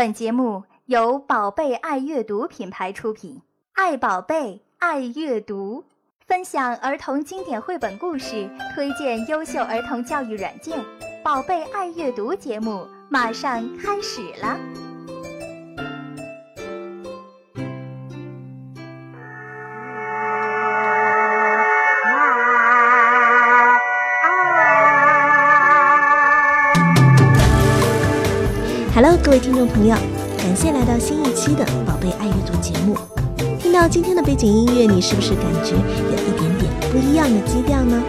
本节目由宝贝爱阅读品牌出品，爱宝贝，爱阅读，分享儿童经典绘本故事，推荐优秀儿童教育软件。宝贝爱阅读节目马上开始了。各位听众朋友，感谢来到新一期的《宝贝爱阅读》节目。听到今天的背景音乐，你是不是感觉有一点点不一样的基调呢？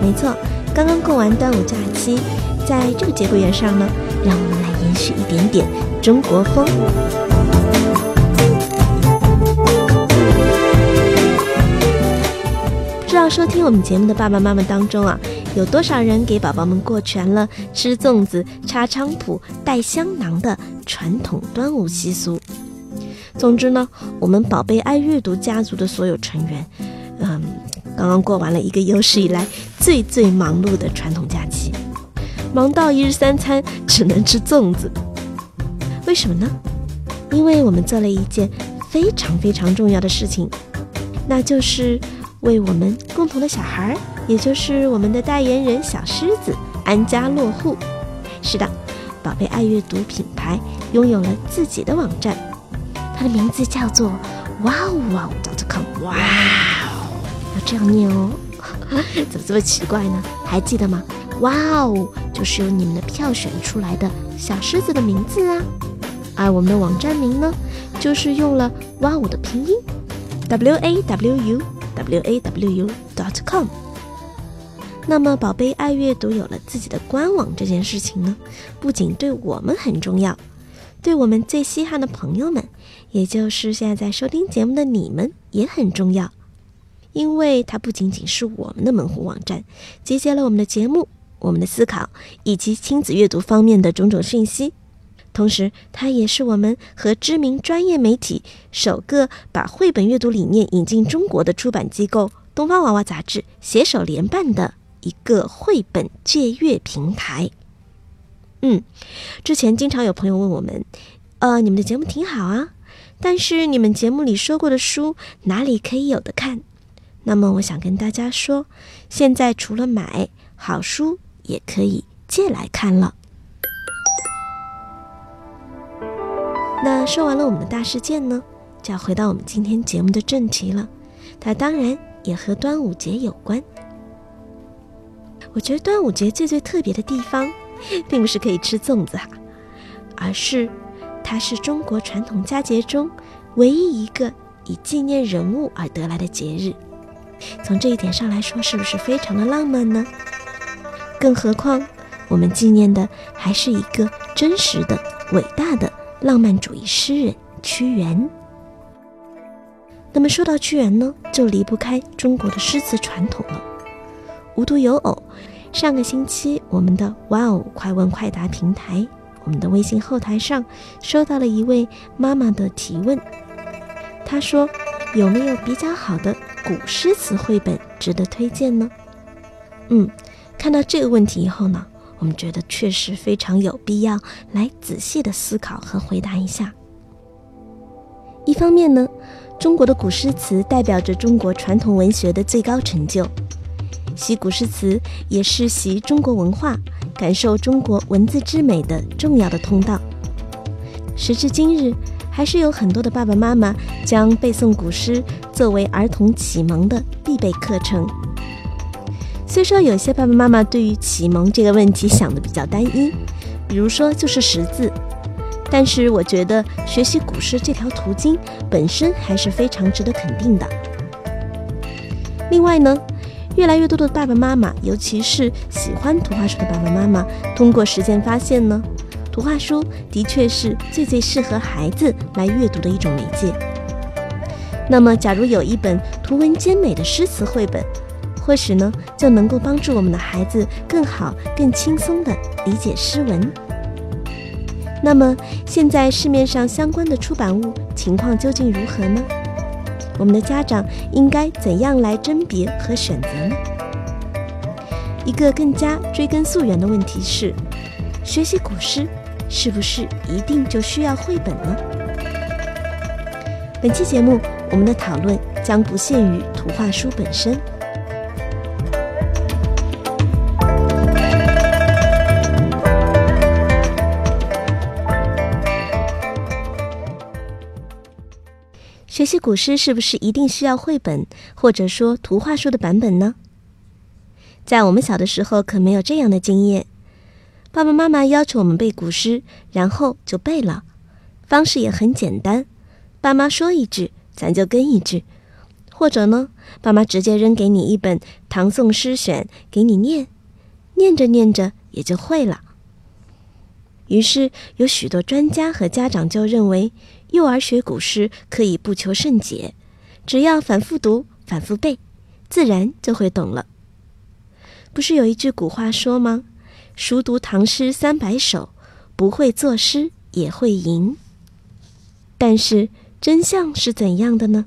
没错，刚刚过完端午假期，在这个节骨眼上呢，让我们来延续一点点中国风。收听我们节目的爸爸妈妈当中啊。有多少人给宝宝们过全了吃粽子、插菖蒲、带香囊的传统端午习俗？总之呢，我们宝贝爱阅读家族的所有成员，嗯，刚刚过完了一个有史以来最最忙碌的传统假期，忙到一日三餐 只能吃粽子。为什么呢？因为我们做了一件非常非常重要的事情，那就是为我们共同的小孩。也就是我们的代言人小狮子安家落户。是的，宝贝爱阅读品牌拥有了自己的网站，它的名字叫做哇哦哇哦 .com。哇哦，要这样念哦，怎么这么奇怪呢？还记得吗？哇哦，就是由你们的票选出来的小狮子的名字啊。而我们的网站名呢，就是用了哇哦的拼音 w a w u w a w u dot .com。那么，宝贝爱阅读有了自己的官网这件事情呢，不仅对我们很重要，对我们最稀罕的朋友们，也就是现在在收听节目的你们也很重要，因为它不仅仅是我们的门户网站，集结了我们的节目、我们的思考以及亲子阅读方面的种种讯息，同时它也是我们和知名专业媒体首个把绘本阅读理念引进中国的出版机构——东方娃娃杂志携手联办的。一个绘本借阅平台。嗯，之前经常有朋友问我们，呃，你们的节目挺好啊，但是你们节目里说过的书哪里可以有的看？那么我想跟大家说，现在除了买好书，也可以借来看了。那说完了我们的大事件呢，就要回到我们今天节目的正题了。它当然也和端午节有关。我觉得端午节最最特别的地方，并不是可以吃粽子哈，而是它是中国传统佳节中唯一一个以纪念人物而得来的节日。从这一点上来说，是不是非常的浪漫呢？更何况，我们纪念的还是一个真实的、伟大的浪漫主义诗人屈原。那么说到屈原呢，就离不开中国的诗词传统了。无独有偶，上个星期我们的哇哦快问快答平台，我们的微信后台上收到了一位妈妈的提问。她说：“有没有比较好的古诗词绘本值得推荐呢？”嗯，看到这个问题以后呢，我们觉得确实非常有必要来仔细的思考和回答一下。一方面呢，中国的古诗词代表着中国传统文学的最高成就。习古诗词也是习中国文化、感受中国文字之美的重要的通道。时至今日，还是有很多的爸爸妈妈将背诵古诗作为儿童启蒙的必备课程。虽说有些爸爸妈妈对于启蒙这个问题想的比较单一，比如说就是识字，但是我觉得学习古诗这条途径本身还是非常值得肯定的。另外呢。越来越多的爸爸妈妈，尤其是喜欢图画书的爸爸妈妈，通过实践发现呢，图画书的确是最最适合孩子来阅读的一种媒介。那么，假如有一本图文兼美的诗词绘本，或许呢，就能够帮助我们的孩子更好、更轻松地理解诗文。那么，现在市面上相关的出版物情况究竟如何呢？我们的家长应该怎样来甄别和选择呢？一个更加追根溯源的问题是：学习古诗是不是一定就需要绘本呢？本期节目，我们的讨论将不限于图画书本身。学习古诗是不是一定需要绘本，或者说图画书的版本呢？在我们小的时候，可没有这样的经验。爸爸妈妈要求我们背古诗，然后就背了，方式也很简单。爸妈说一句，咱就跟一句，或者呢，爸妈直接扔给你一本唐宋诗选，给你念，念着念着也就会了。于是有许多专家和家长就认为，幼儿学古诗可以不求甚解，只要反复读、反复背，自然就会懂了。不是有一句古话说吗？“熟读唐诗三百首，不会作诗也会吟。”但是。真相是怎样的呢？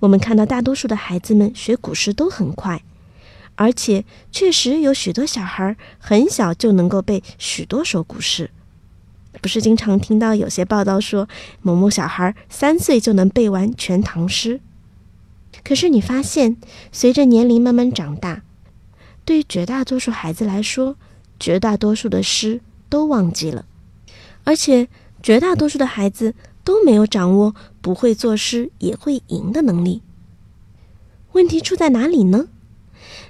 我们看到大多数的孩子们学古诗都很快，而且确实有许多小孩很小就能够背许多首古诗。不是经常听到有些报道说某某小孩三岁就能背完全唐诗？可是你发现，随着年龄慢慢长大，对于绝大多数孩子来说，绝大多数的诗都忘记了，而且绝大多数的孩子。都没有掌握不会作诗也会吟的能力。问题出在哪里呢？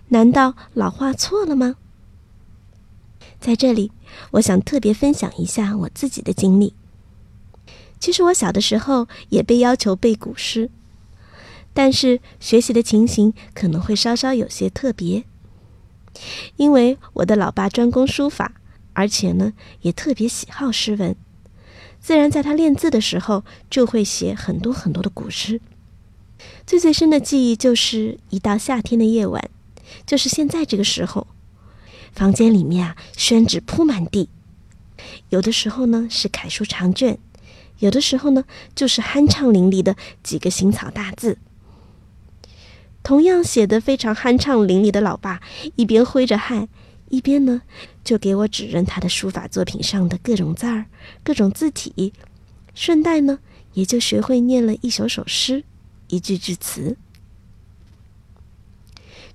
难道老话错了吗？在这里，我想特别分享一下我自己的经历。其实我小的时候也被要求背古诗，但是学习的情形可能会稍稍有些特别，因为我的老爸专攻书法，而且呢也特别喜好诗文。自然，在他练字的时候，就会写很多很多的古诗。最最深的记忆就是一到夏天的夜晚，就是现在这个时候，房间里面啊，宣纸铺满地。有的时候呢是楷书长卷，有的时候呢就是酣畅淋漓的几个行草大字。同样写得非常酣畅淋漓的老爸，一边挥着汗。一边呢，就给我指认他的书法作品上的各种字儿、各种字体，顺带呢，也就学会念了一首首诗、一句句词。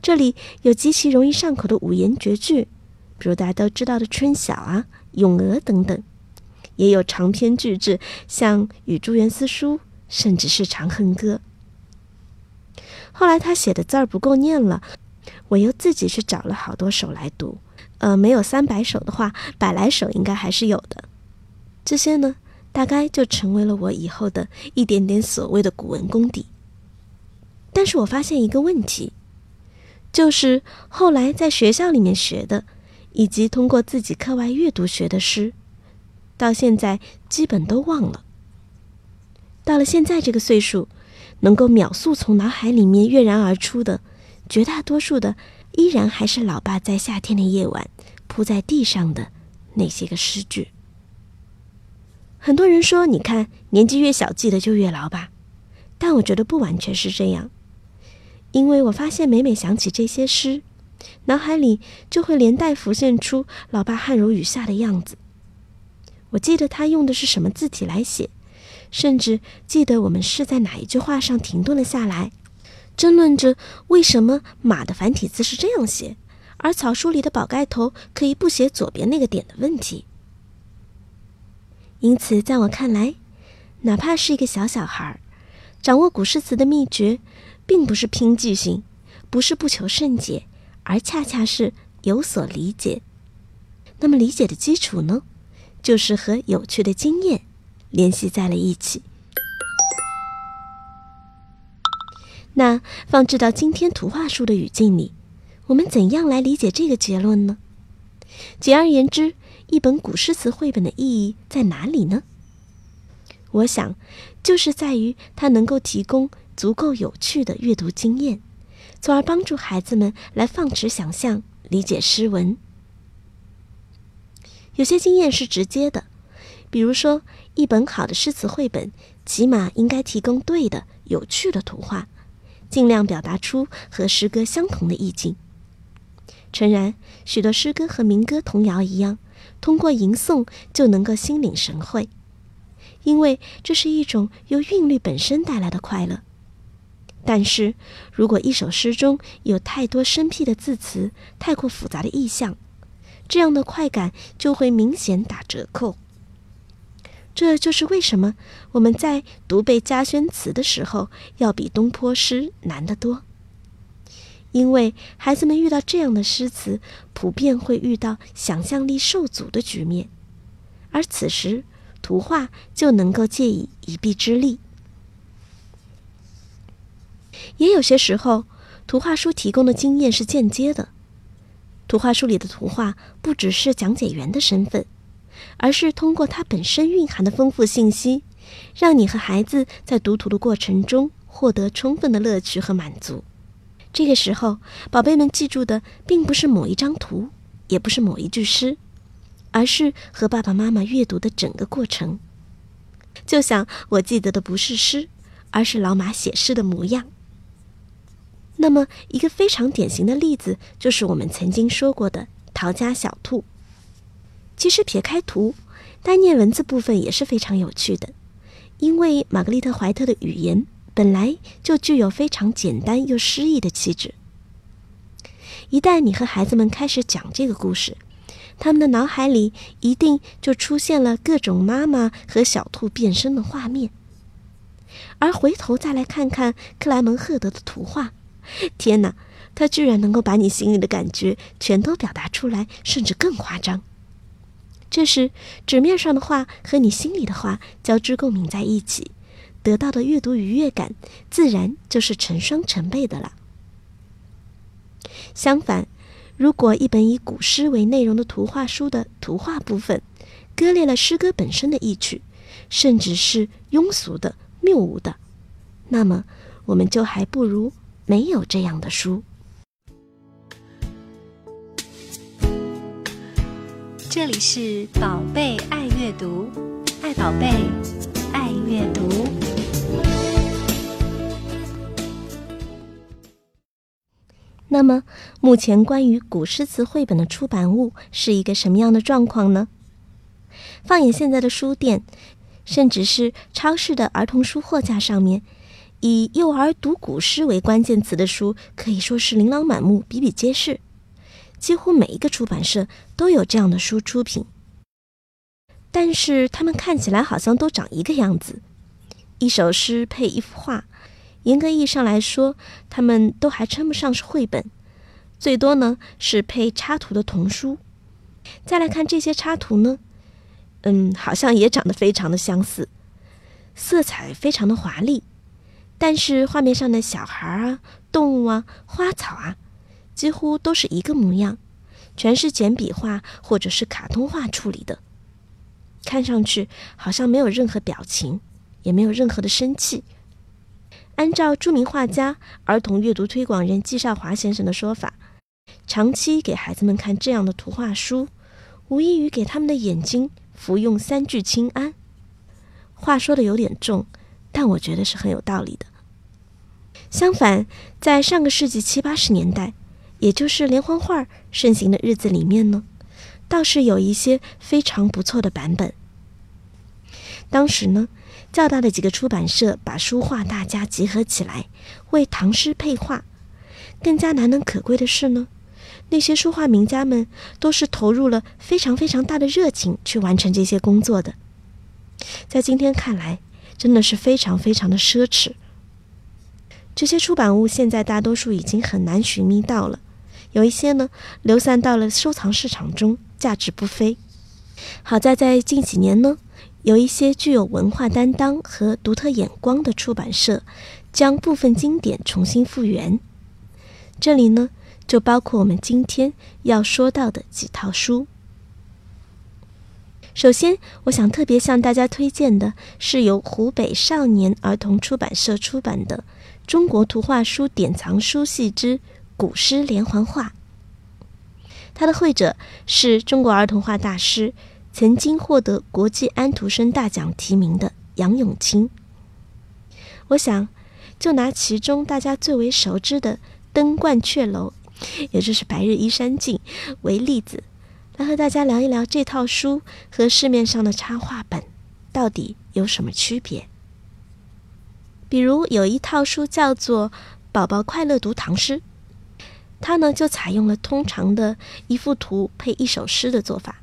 这里有极其容易上口的五言绝句，比如大家都知道的《春晓》啊、《咏鹅》等等；也有长篇巨制，像《与朱元思书》，甚至是《长恨歌》。后来他写的字儿不够念了，我又自己去找了好多首来读。呃，没有三百首的话，百来首应该还是有的。这些呢，大概就成为了我以后的一点点所谓的古文功底。但是我发现一个问题，就是后来在学校里面学的，以及通过自己课外阅读学的诗，到现在基本都忘了。到了现在这个岁数，能够秒速从脑海里面跃然而出的，绝大多数的。依然还是老爸在夏天的夜晚铺在地上的那些个诗句。很多人说，你看年纪越小记得就越牢吧，但我觉得不完全是这样，因为我发现每每想起这些诗，脑海里就会连带浮现出老爸汗如雨下的样子。我记得他用的是什么字体来写，甚至记得我们是在哪一句话上停顿了下来。争论着为什么马的繁体字是这样写，而草书里的宝盖头可以不写左边那个点的问题。因此，在我看来，哪怕是一个小小孩儿，掌握古诗词的秘诀，并不是拼记性，不是不求甚解，而恰恰是有所理解。那么，理解的基础呢，就是和有趣的经验联系在了一起。那放置到今天图画书的语境里，我们怎样来理解这个结论呢？简而言之，一本古诗词绘本的意义在哪里呢？我想，就是在于它能够提供足够有趣的阅读经验，从而帮助孩子们来放弛想象、理解诗文。有些经验是直接的，比如说，一本好的诗词绘本，起码应该提供对的、有趣的图画。尽量表达出和诗歌相同的意境。诚然，许多诗歌和民歌、童谣一样，通过吟诵就能够心领神会，因为这是一种由韵律本身带来的快乐。但是如果一首诗中有太多生僻的字词、太过复杂的意象，这样的快感就会明显打折扣。这就是为什么我们在读背家轩词的时候，要比东坡诗难得多。因为孩子们遇到这样的诗词，普遍会遇到想象力受阻的局面，而此时图画就能够借以一臂之力。也有些时候，图画书提供的经验是间接的。图画书里的图画不只是讲解员的身份，而是通过它本身蕴含的丰富信息，让你和孩子在读图的过程中获得充分的乐趣和满足。这个时候，宝贝们记住的并不是某一张图，也不是某一句诗，而是和爸爸妈妈阅读的整个过程。就像我记得的不是诗，而是老马写诗的模样。那么，一个非常典型的例子就是我们曾经说过的《陶家小兔》。其实撇开图，单念文字部分也是非常有趣的，因为玛格丽特·怀特的语言。本来就具有非常简单又诗意的气质。一旦你和孩子们开始讲这个故事，他们的脑海里一定就出现了各种妈妈和小兔变身的画面。而回头再来看看克莱门赫德的图画，天哪，他居然能够把你心里的感觉全都表达出来，甚至更夸张。这时，纸面上的话和你心里的话交织共鸣在一起。得到的阅读愉悦感，自然就是成双成倍的了。相反，如果一本以古诗为内容的图画书的图画部分，割裂了诗歌本身的意趣，甚至是庸俗的、谬误的，那么我们就还不如没有这样的书。这里是宝贝爱阅读，爱宝贝，爱阅读。那么，目前关于古诗词绘本的出版物是一个什么样的状况呢？放眼现在的书店，甚至是超市的儿童书货架上面，以“幼儿读古诗”为关键词的书可以说是琳琅满目、比比皆是。几乎每一个出版社都有这样的书出品，但是它们看起来好像都长一个样子：一首诗配一幅画。严格意义上来说，他们都还称不上是绘本，最多呢是配插图的童书。再来看这些插图呢，嗯，好像也长得非常的相似，色彩非常的华丽，但是画面上的小孩啊、动物啊、花草啊，几乎都是一个模样，全是简笔画或者是卡通画处理的，看上去好像没有任何表情，也没有任何的生气。按照著名画家、儿童阅读推广人季少华先生的说法，长期给孩子们看这样的图画书，无异于给他们的眼睛服用三聚氰胺。话说的有点重，但我觉得是很有道理的。相反，在上个世纪七八十年代，也就是连环画盛行的日子里面呢，倒是有一些非常不错的版本。当时呢。较大的几个出版社把书画大家集合起来，为唐诗配画。更加难能可贵的是呢，那些书画名家们都是投入了非常非常大的热情去完成这些工作的。在今天看来，真的是非常非常的奢侈。这些出版物现在大多数已经很难寻觅到了，有一些呢流散到了收藏市场中，价值不菲。好在在近几年呢。有一些具有文化担当和独特眼光的出版社，将部分经典重新复原。这里呢，就包括我们今天要说到的几套书。首先，我想特别向大家推荐的是由湖北少年儿童出版社出版的《中国图画书典藏书系之古诗连环画》。它的绘者是中国儿童画大师。曾经获得国际安徒生大奖提名的杨永清，我想就拿其中大家最为熟知的《登鹳雀楼》，也就是《白日依山尽》为例子，来和大家聊一聊这套书和市面上的插画本到底有什么区别。比如有一套书叫做《宝宝快乐读唐诗》，它呢就采用了通常的一幅图配一首诗的做法，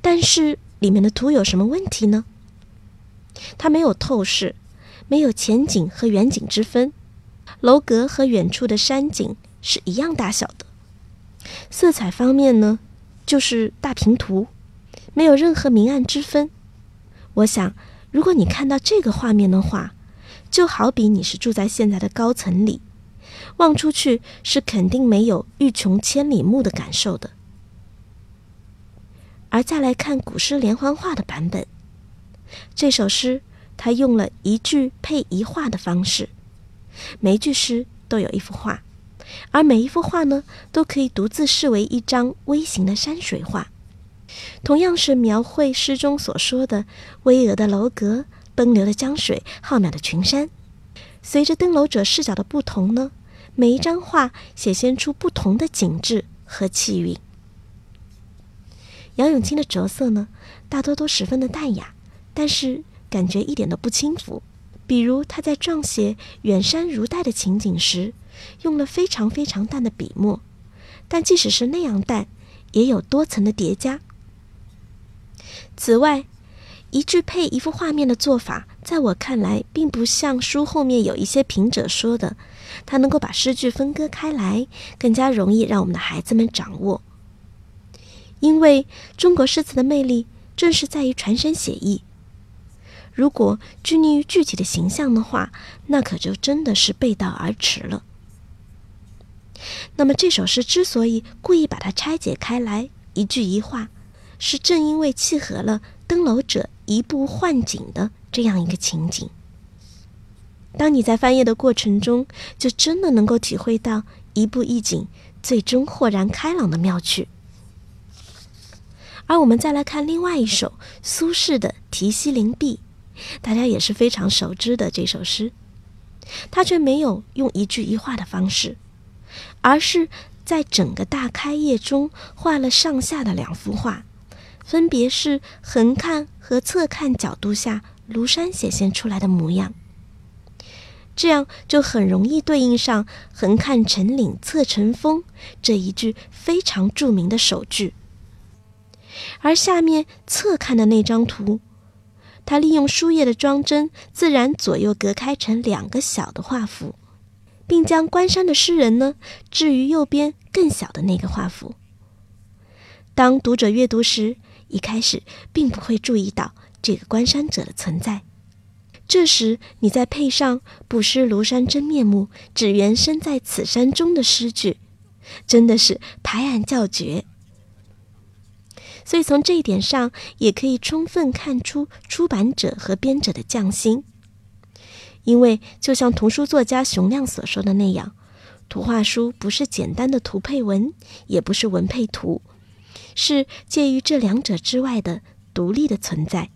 但是里面的图有什么问题呢？它没有透视，没有前景和远景之分，楼阁和远处的山景是一样大小的。色彩方面呢，就是大平图，没有任何明暗之分。我想，如果你看到这个画面的话，就好比你是住在现在的高层里，望出去是肯定没有“欲穷千里目”的感受的。而再来看古诗连环画的版本。这首诗，他用了一句配一画的方式，每句诗都有一幅画，而每一幅画呢，都可以独自视为一张微型的山水画。同样是描绘诗中所说的巍峨的楼阁、奔流的江水、浩渺的群山。随着登楼者视角的不同呢，每一张画显现出不同的景致和气韵。杨永清的着色呢，大多都十分的淡雅。但是感觉一点都不轻浮，比如他在撰写远山如黛的情景时，用了非常非常淡的笔墨，但即使是那样淡，也有多层的叠加。此外，一句配一幅画面的做法，在我看来，并不像书后面有一些评者说的，它能够把诗句分割开来，更加容易让我们的孩子们掌握。因为中国诗词的魅力，正是在于传神写意。如果拘泥于具体的形象的话，那可就真的是背道而驰了。那么这首诗之所以故意把它拆解开来，一句一画，是正因为契合了登楼者移步换景的这样一个情景。当你在翻页的过程中，就真的能够体会到一步一景，最终豁然开朗的妙趣。而我们再来看另外一首苏轼的《题西林壁》。大家也是非常熟知的这首诗，他却没有用一句一画的方式，而是在整个大开页中画了上下的两幅画，分别是横看和侧看角度下庐山显现出来的模样。这样就很容易对应上“横看成岭侧成峰”这一句非常著名的首句。而下面侧看的那张图。他利用书页的装帧，自然左右隔开成两个小的画幅，并将关山的诗人呢置于右边更小的那个画幅。当读者阅读时，一开始并不会注意到这个关山者的存在。这时，你再配上“不识庐山真面目，只缘身在此山中”的诗句，真的是拍案叫绝。所以从这一点上，也可以充分看出出版者和编者的匠心。因为就像童书作家熊亮所说的那样，图画书不是简单的图配文，也不是文配图，是介于这两者之外的独立的存在。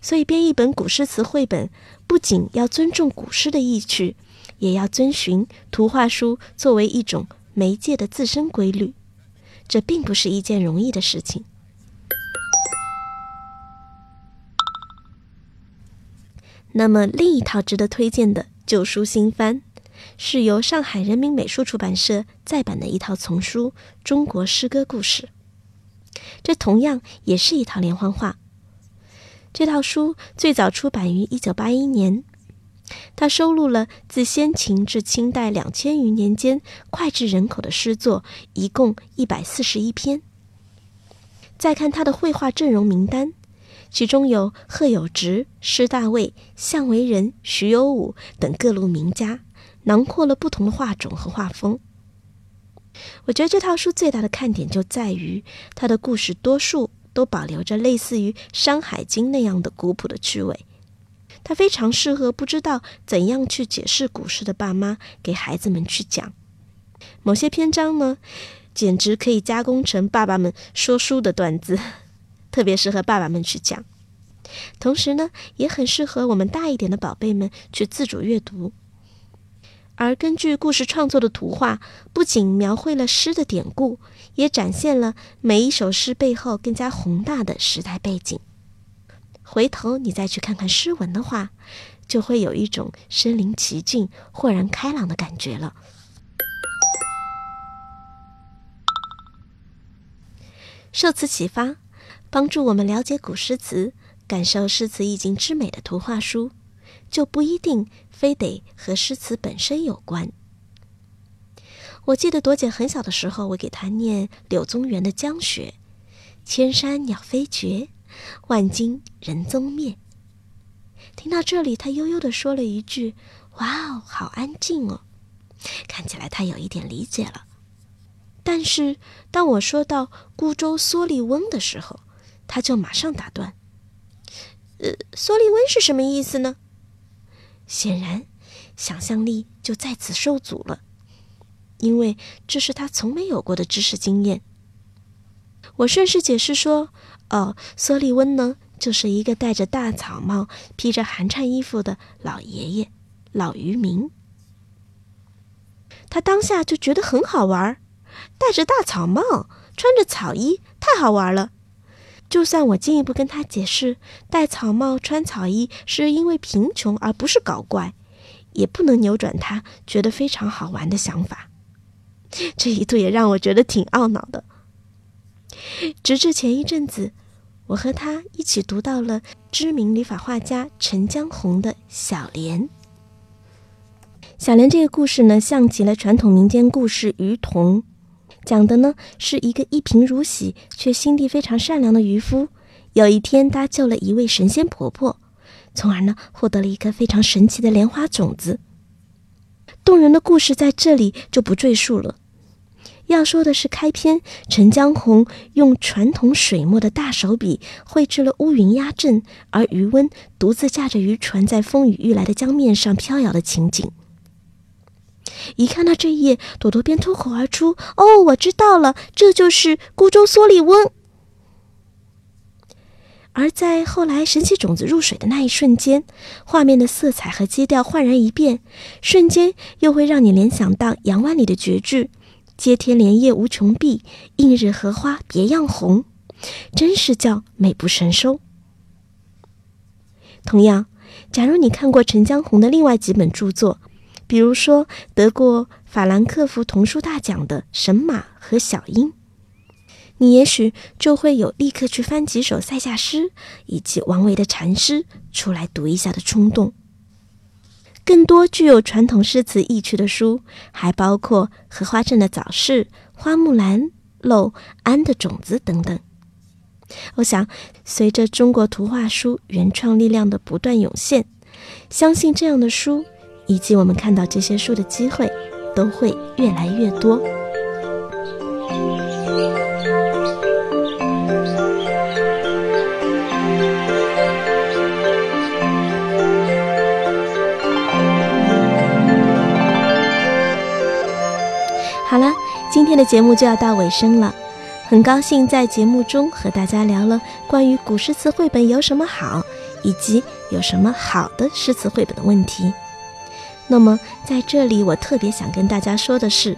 所以编一本古诗词绘本，不仅要尊重古诗的意趣，也要遵循图画书作为一种媒介的自身规律。这并不是一件容易的事情。那么，另一套值得推荐的旧书新翻，是由上海人民美术出版社再版的一套丛书《中国诗歌故事》。这同样也是一套连环画。这套书最早出版于一九八一年。它收录了自先秦至清代两千余年间脍炙人口的诗作，一共一百四十一篇。再看他的绘画阵容名单，其中有贺有直、施大卫、向为人、徐有武等各路名家，囊括了不同的画种和画风。我觉得这套书最大的看点就在于它的故事多数都保留着类似于《山海经》那样的古朴的趣味。它非常适合不知道怎样去解释古诗的爸妈给孩子们去讲。某些篇章呢，简直可以加工成爸爸们说书的段子，特别适合爸爸们去讲。同时呢，也很适合我们大一点的宝贝们去自主阅读。而根据故事创作的图画，不仅描绘了诗的典故，也展现了每一首诗背后更加宏大的时代背景。回头你再去看看诗文的话，就会有一种身临其境、豁然开朗的感觉了。受此启发，帮助我们了解古诗词、感受诗词意境之美的图画书，就不一定非得和诗词本身有关。我记得朵姐很小的时候，我给她念柳宗元的《江雪》：“千山鸟飞绝，万径人踪灭。”听到这里，她悠悠地说了一句：“哇哦，好安静哦！”看起来她有一点理解了。但是当我说到孤舟蓑笠翁的时候，他就马上打断：“呃，蓑笠翁是什么意思呢？”显然，想象力就在此受阻了，因为这是他从没有过的知识经验。我顺势解释说：“哦，蓑笠翁呢，就是一个戴着大草帽、披着寒颤衣服的老爷爷，老渔民。”他当下就觉得很好玩。戴着大草帽，穿着草衣，太好玩了。就算我进一步跟他解释，戴草帽、穿草衣是因为贫穷，而不是搞怪，也不能扭转他觉得非常好玩的想法。这一度也让我觉得挺懊恼的。直至前一阵子，我和他一起读到了知名理发画家陈江红的《小莲》。小莲这个故事呢，像极了传统民间故事《鱼童》。讲的呢是一个一贫如洗却心地非常善良的渔夫，有一天搭救了一位神仙婆婆，从而呢获得了一颗非常神奇的莲花种子。动人的故事在这里就不赘述了。要说的是开篇，陈江红用传统水墨的大手笔绘制了乌云压阵，而余温独自驾着渔船在风雨欲来的江面上飘摇的情景。一看到这一页，朵朵便脱口而出：“哦，我知道了，这就是孤舟蓑笠翁。”而在后来神奇种子入水的那一瞬间，画面的色彩和基调焕然一变，瞬间又会让你联想到杨万里的绝句：“接天莲叶无穷碧，映日荷花别样红。”真是叫美不胜收。同样，假如你看过陈江红的另外几本著作，比如说，得过法兰克福童书大奖的《神马》和《小鹰》，你也许就会有立刻去翻几首塞下诗以及王维的禅诗出来读一下的冲动。更多具有传统诗词意趣的书，还包括荷花镇的早市、花木兰、漏安的种子等等。我想，随着中国图画书原创力量的不断涌现，相信这样的书。以及我们看到这些书的机会都会越来越多。好了，今天的节目就要到尾声了，很高兴在节目中和大家聊了关于古诗词绘本有什么好，以及有什么好的诗词绘本的问题。那么，在这里，我特别想跟大家说的是，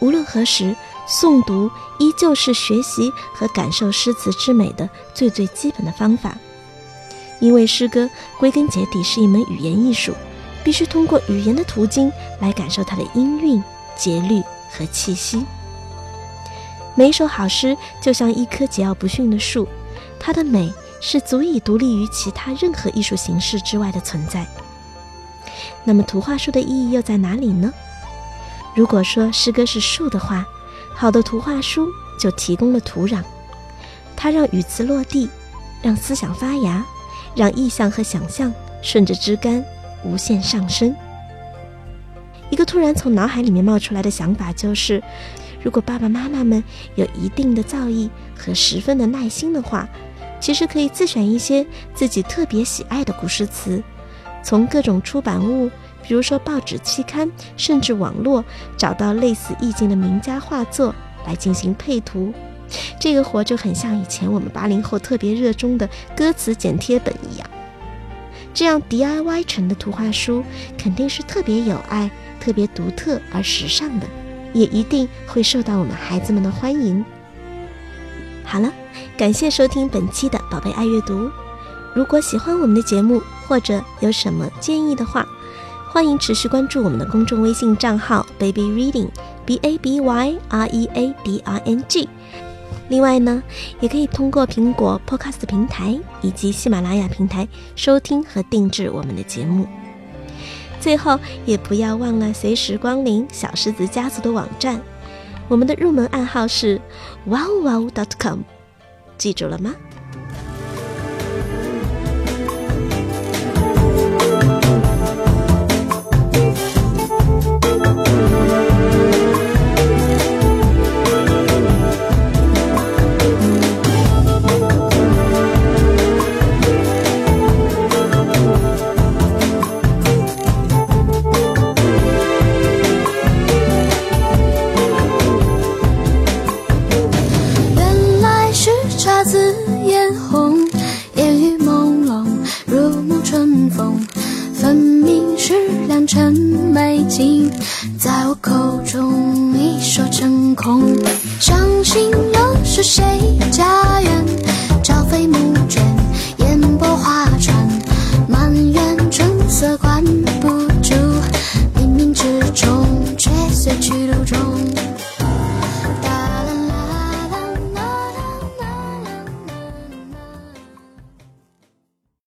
无论何时，诵读依旧是学习和感受诗词之美的最最基本的方法。因为诗歌归根结底是一门语言艺术，必须通过语言的途径来感受它的音韵、节律和气息。每一首好诗就像一棵桀骜不驯的树，它的美是足以独立于其他任何艺术形式之外的存在。那么图画书的意义又在哪里呢？如果说诗歌是树的话，好的图画书就提供了土壤，它让语词落地，让思想发芽，让意象和想象顺着枝干无限上升。一个突然从脑海里面冒出来的想法就是，如果爸爸妈妈们有一定的造诣和十分的耐心的话，其实可以自选一些自己特别喜爱的古诗词。从各种出版物，比如说报纸、期刊，甚至网络，找到类似意境的名家画作来进行配图，这个活就很像以前我们八零后特别热衷的歌词剪贴本一样。这样 DIY 成的图画书肯定是特别有爱、特别独特而时尚的，也一定会受到我们孩子们的欢迎。好了，感谢收听本期的《宝贝爱阅读》。如果喜欢我们的节目，或者有什么建议的话，欢迎持续关注我们的公众微信账号 Baby Reading，B A B Y R E A D I N G。另外呢，也可以通过苹果 Podcast 平台以及喜马拉雅平台收听和定制我们的节目。最后，也不要忘了随时光临小狮子家族的网站，我们的入门暗号是 wowwow.com，记住了吗？